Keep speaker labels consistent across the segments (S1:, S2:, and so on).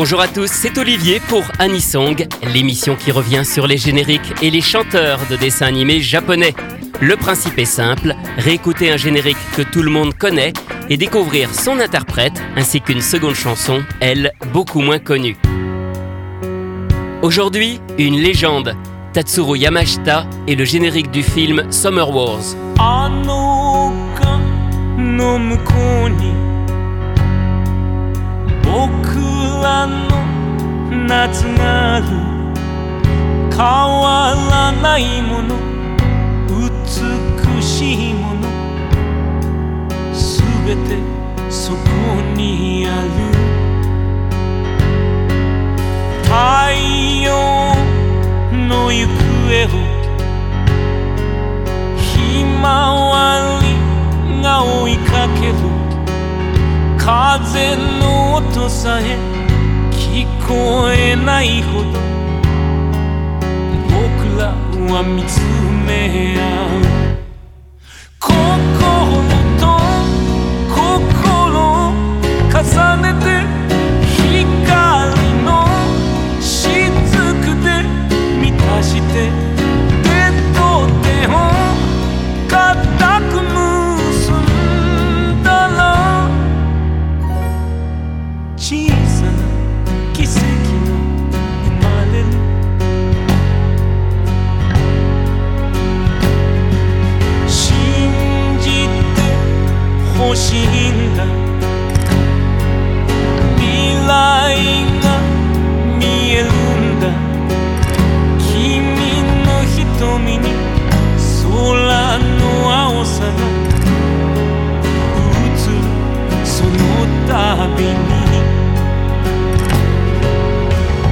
S1: Bonjour à tous, c'est Olivier pour Anisong, l'émission qui revient sur les génériques et les chanteurs de dessins animés japonais. Le principe est simple, réécouter un générique que tout le monde connaît et découvrir son interprète ainsi qu'une seconde chanson, elle, beaucoup moins connue. Aujourd'hui, une légende. Tatsuro Yamashita et le générique du film Summer Wars.
S2: らぬ夏がある。変わらないもの。美しいもの。すべてそこにある。太陽の行方を。ひまわりが追いかける。風の音さえ聞こえないほど。僕らは見つめ合う。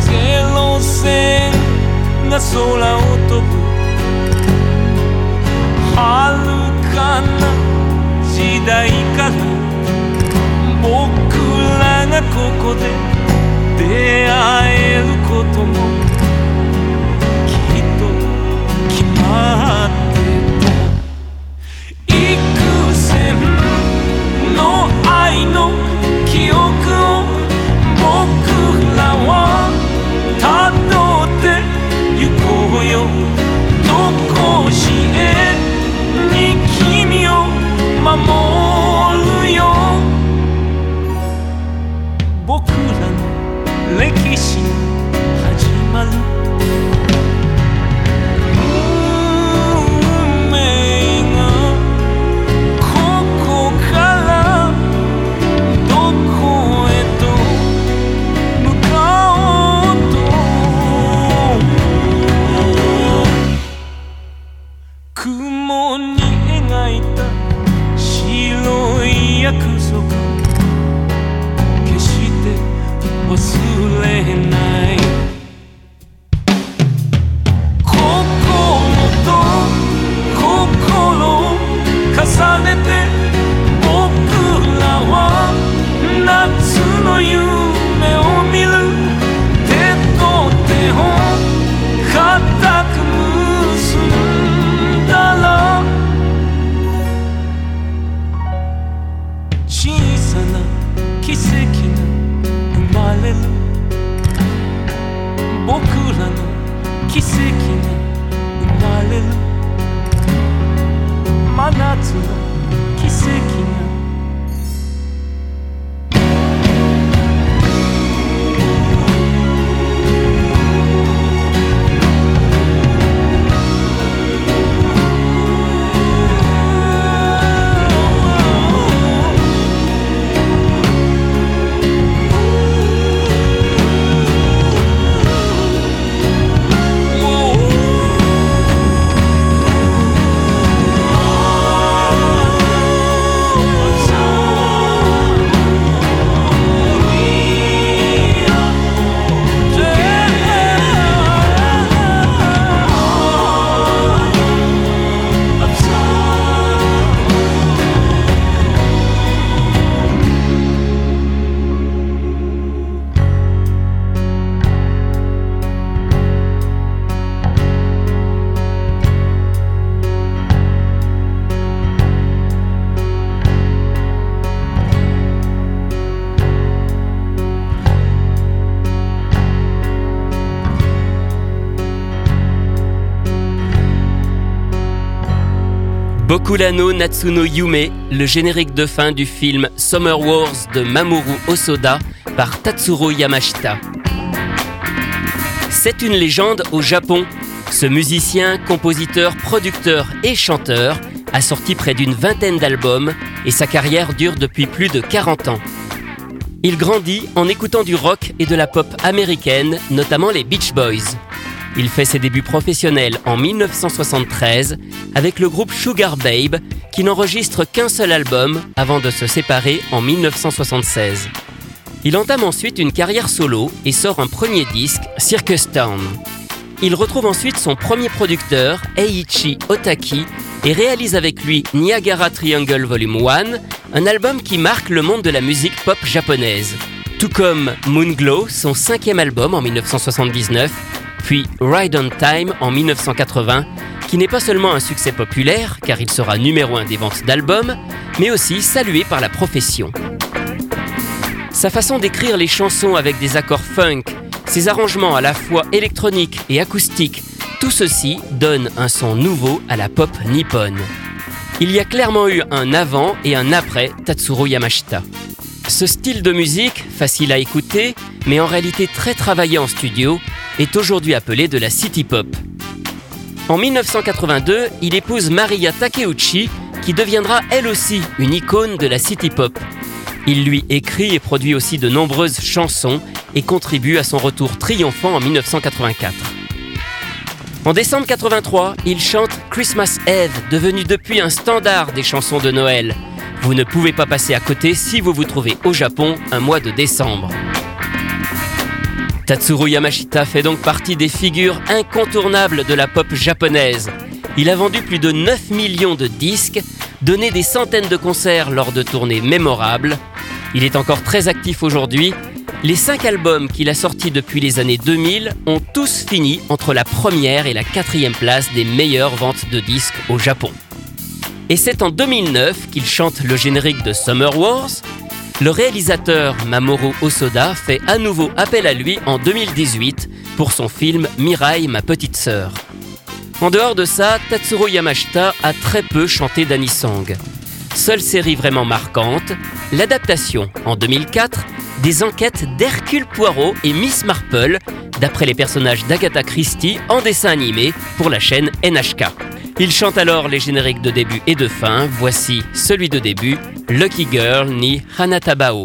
S2: ゼロ戦が空を飛ぶ。遥かな時代から僕らがここで出会えることも。雲に描いた白い約束。決して忘れない。to
S1: Bokulano Natsuno Yume, le générique de fin du film Summer Wars de Mamoru Osoda par Tatsuro Yamashita. C'est une légende au Japon. Ce musicien, compositeur, producteur et chanteur a sorti près d'une vingtaine d'albums et sa carrière dure depuis plus de 40 ans. Il grandit en écoutant du rock et de la pop américaine, notamment les Beach Boys. Il fait ses débuts professionnels en 1973 avec le groupe Sugar Babe qui n'enregistre qu'un seul album avant de se séparer en 1976. Il entame ensuite une carrière solo et sort un premier disque, Circus Town. Il retrouve ensuite son premier producteur, Eiichi Otaki, et réalise avec lui Niagara Triangle Volume 1, un album qui marque le monde de la musique pop japonaise. Tout comme Moonglow, son cinquième album en 1979, puis Ride on Time en 1980, qui n'est pas seulement un succès populaire, car il sera numéro un des ventes d'albums, mais aussi salué par la profession. Sa façon d'écrire les chansons avec des accords funk, ses arrangements à la fois électroniques et acoustiques, tout ceci donne un son nouveau à la pop nippone. Il y a clairement eu un avant et un après Tatsuro Yamashita. Ce style de musique, facile à écouter, mais en réalité très travaillé en studio, est aujourd'hui appelé de la city pop. En 1982, il épouse Maria Takeuchi, qui deviendra elle aussi une icône de la city pop. Il lui écrit et produit aussi de nombreuses chansons et contribue à son retour triomphant en 1984. En décembre 83, il chante Christmas Eve, devenu depuis un standard des chansons de Noël. Vous ne pouvez pas passer à côté si vous vous trouvez au Japon un mois de décembre. Tatsuro Yamashita fait donc partie des figures incontournables de la pop japonaise. Il a vendu plus de 9 millions de disques, donné des centaines de concerts lors de tournées mémorables. Il est encore très actif aujourd'hui. Les 5 albums qu'il a sortis depuis les années 2000 ont tous fini entre la première et la quatrième place des meilleures ventes de disques au Japon. Et c'est en 2009 qu'il chante le générique de Summer Wars, le réalisateur Mamoru Osoda fait à nouveau appel à lui en 2018 pour son film Mirai, ma petite sœur. En dehors de ça, Tatsuro Yamashita a très peu chanté d'Anisong. Seule série vraiment marquante, l'adaptation en 2004 des enquêtes d'Hercule Poirot et Miss Marple, d'après les personnages d'Agatha Christie en dessin animé pour la chaîne NHK. Il chante alors les génériques de début et de fin. Voici celui de début, Lucky Girl ni Hanatabao.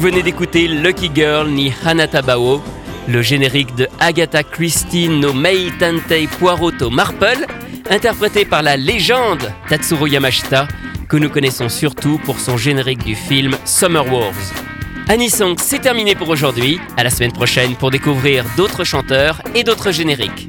S1: Venez d'écouter Lucky Girl ni Hanata Bao, le générique de Agatha Christie no Mei Tantei Poiroto Marple, interprété par la légende Tatsuro Yamashita, que nous connaissons surtout pour son générique du film Summer Wars. Anisong, c'est terminé pour aujourd'hui. À la semaine prochaine pour découvrir d'autres chanteurs et d'autres génériques.